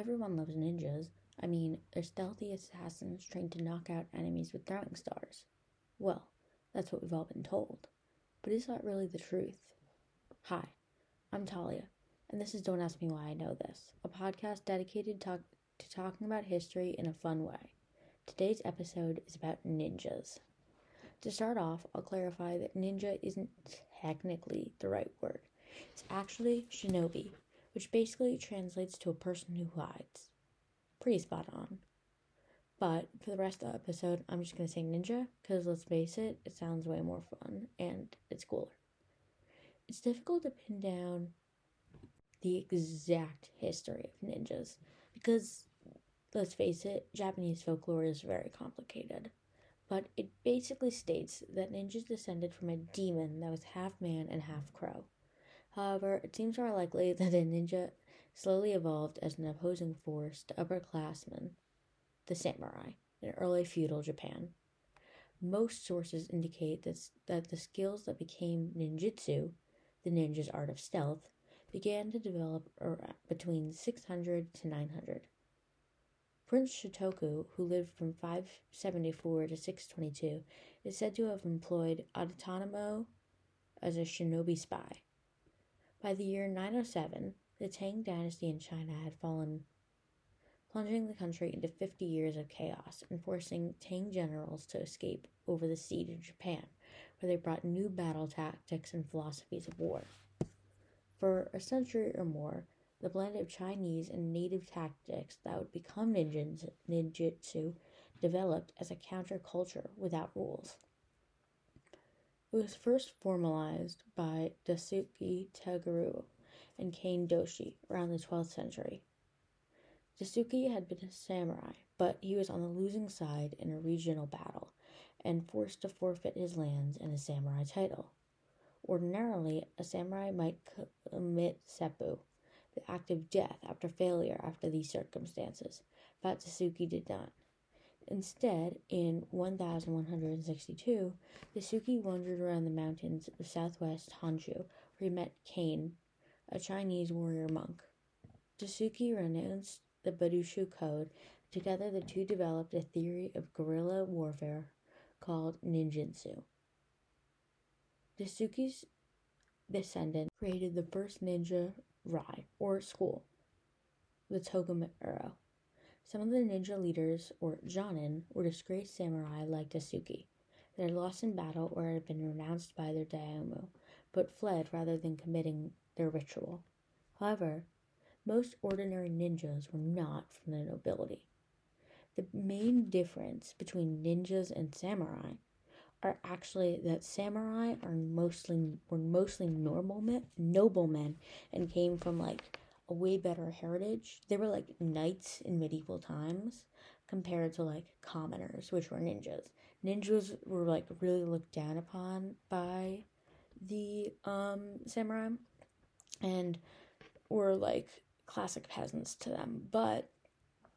Everyone loves ninjas. I mean, they're stealthy assassins trained to knock out enemies with throwing stars. Well, that's what we've all been told. But is that really the truth? Hi, I'm Talia, and this is Don't Ask Me Why I Know This, a podcast dedicated talk- to talking about history in a fun way. Today's episode is about ninjas. To start off, I'll clarify that ninja isn't technically the right word. It's actually shinobi, which basically translates to a person who hides. Pretty spot on. But for the rest of the episode, I'm just to say ninja because let's face it, it sounds way more fun and it's cooler. It's difficult to pin down the exact history of ninjas because let's face it, Japanese folklore is very complicated. But it basically states that ninjas descended from a demon that was half man and half crow. However, it seems more likely that a ninja slowly evolved as an opposing force to upperclassmen, the samurai, in early feudal Japan. Most sources indicate that, that the skills that became ninjutsu, the ninja's art of stealth, began to develop between 600 to 900. Prince Shotoku, who lived from 574 to 622, is said to have employed Adatamo as a shinobi spy. By the year 907, the Tang dynasty in China had fallen, plunging the country into 50 years of chaos and forcing Tang generals to escape over the sea to Japan, where they brought new battle tactics and philosophies of war. For a century or more, the blend of Chinese and native tactics that would become ninjutsu developed as a counterculture without rules. It was first formalized by Daisuke Takeru and Kane Doshi around the 12th century. Daisuke had been a samurai, but he was on the losing side in a regional battle and forced to forfeit his lands and his samurai title. Ordinarily, a samurai might commit seppu, the act of death after failure after these circumstances, but Daisuke did not. Instead, in 1162, Daisuke wandered around the mountains of southwest Honshu, where he met Kane, a Chinese warrior monk. Daisuke renounced the Bushido Code. Together, the two developed a theory of guerrilla warfare called ninjutsu. Daisuke's descendant created the first ninja ryu, or school, the Togomero. Some of the ninja leaders, or jonin, were disgraced samurai like Daisuke that had lost in battle or had been renounced by their daimyo, but fled rather than committing their ritual. However, most ordinary ninjas were not from the nobility. The main difference between ninjas and samurai are actually that samurai are mostly were mostly normal men, noblemen and came from like a way better heritage. They were like knights in medieval times compared to like commoners, which were ninjas. Ninjas were like really looked down upon by the um, samurai and were like classic peasants to them. But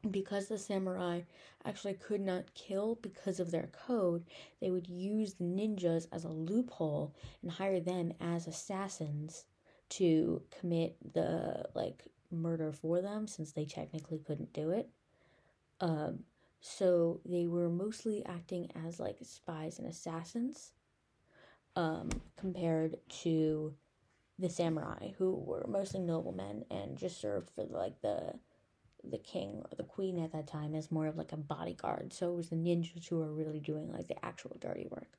because the samurai actually could not kill because of their code, they would use the ninjas as a loophole and hire them as assassins to commit the like murder for them since they technically couldn't do it. Um, so they were mostly acting as like spies and assassins um, compared to the samurai who were mostly noblemen and just served for like the the king or the queen at that time as more of like a bodyguard. So it was the ninjas who were really doing like the actual dirty work.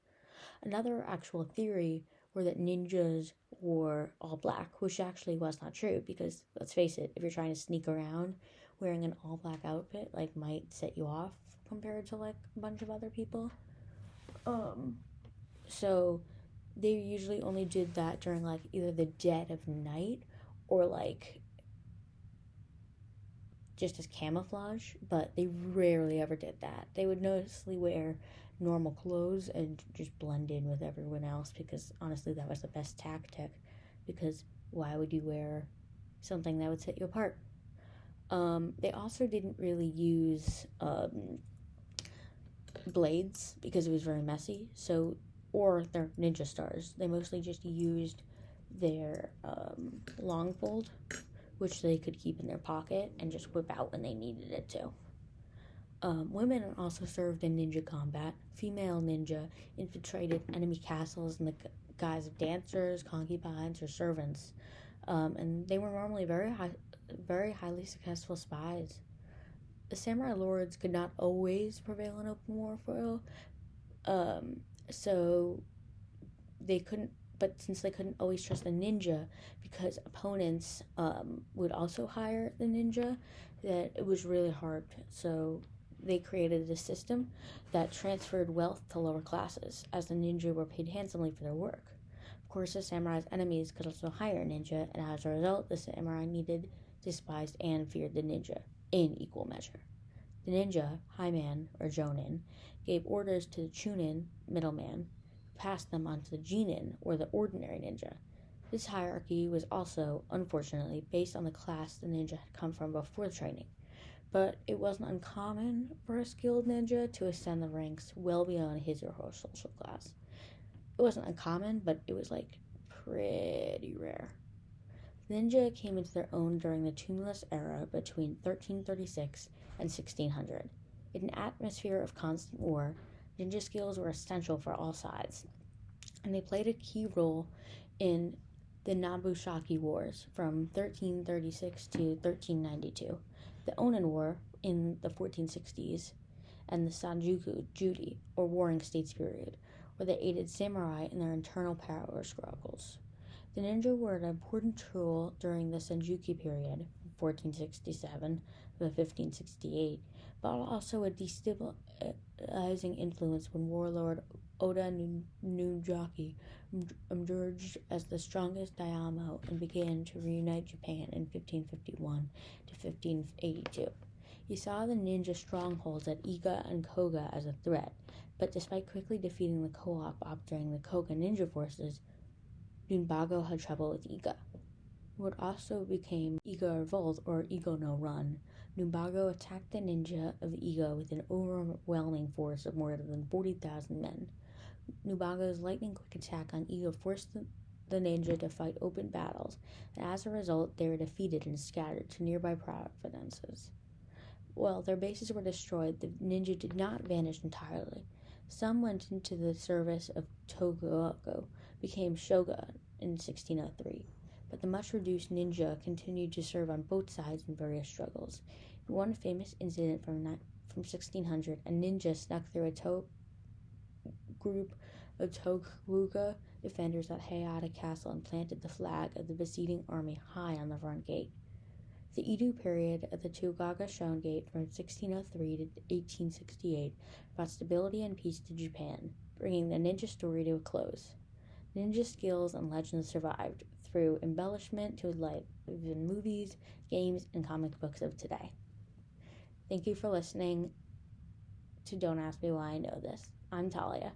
Another actual theory were that ninjas wore all black, which actually was not true because let's face it, if you're trying to sneak around wearing an all black outfit, like might set you off compared to like a bunch of other people. Um so they usually only did that during like either the dead of night or like just as camouflage, but they rarely ever did that. They would mostly wear normal clothes and just blend in with everyone else because honestly, that was the best tactic. Because why would you wear something that would set you apart? Um, they also didn't really use um, blades because it was very messy. So, or their ninja stars. They mostly just used their um, long fold which they could keep in their pocket and just whip out when they needed it to. Um, women also served in ninja combat. Female ninja infiltrated enemy castles in the guise of dancers, concubines, or servants, um, and they were normally very high, very highly successful spies. The samurai lords could not always prevail in open warfare, um, so they couldn't. But since they couldn't always trust the ninja, because opponents um, would also hire the ninja, that it was really hard. So they created a system that transferred wealth to lower classes, as the ninja were paid handsomely for their work. Of course, the samurai's enemies could also hire a ninja, and as a result, the samurai needed, despised, and feared the ninja in equal measure. The ninja, high man, or jonin, gave orders to the chunin, middleman, who passed them on to the genin, or the ordinary ninja. This hierarchy was also, unfortunately, based on the class the ninja had come from before training but it wasn't uncommon for a skilled ninja to ascend the ranks well beyond his or her social class. It wasn't uncommon, but it was like pretty rare. Ninja came into their own during the tumulus era between 1336 and 1600. In an atmosphere of constant war, ninja skills were essential for all sides, and they played a key role in the Nabusaki Wars from 1336 to 1392 the Onin War in the 1460s, and the Sengoku Jidai, or Warring States period, where they aided samurai in their internal power struggles. The ninja were an important tool during the Sengoku period, 1467 to 1568, but also a destabilizing influence when warlord Oda Nunzaki emerged as the strongest daimyo and began to reunite Japan in 1551 to 1582. He saw the ninja strongholds at Iga and Koga as a threat, but despite quickly defeating the co-op during the Koga ninja forces, Nunbago had trouble with Iga. What also became Iga Revolt or Iga no Ran, Nunbago attacked the ninja of Iga with an overwhelming force of more than 40,000 men. Nunbago's lightning quick attack on Iga forced the, the ninja to fight open battles, and as a result, they were defeated and scattered to nearby provinces. While their bases were destroyed, the ninja did not vanish entirely. Some went into the service of Tokugawa, became shogun in 1603, but the much reduced ninja continued to serve on both sides in various struggles. In one famous incident from, from 1600, a ninja snuck through a to- group of Tokugawa defenders at Hayata Castle and planted the flag of the besieging army high on the front gate. The Edo period of the Tokugawa Shogunate from 1603 to 1868 brought stability and peace to Japan, bringing the ninja story to a close. Ninja skills and legends survived through embellishment to life in movies, games, and comic books of today. Thank you for listening to Don't Ask Me Why I Know This. I'm Talia.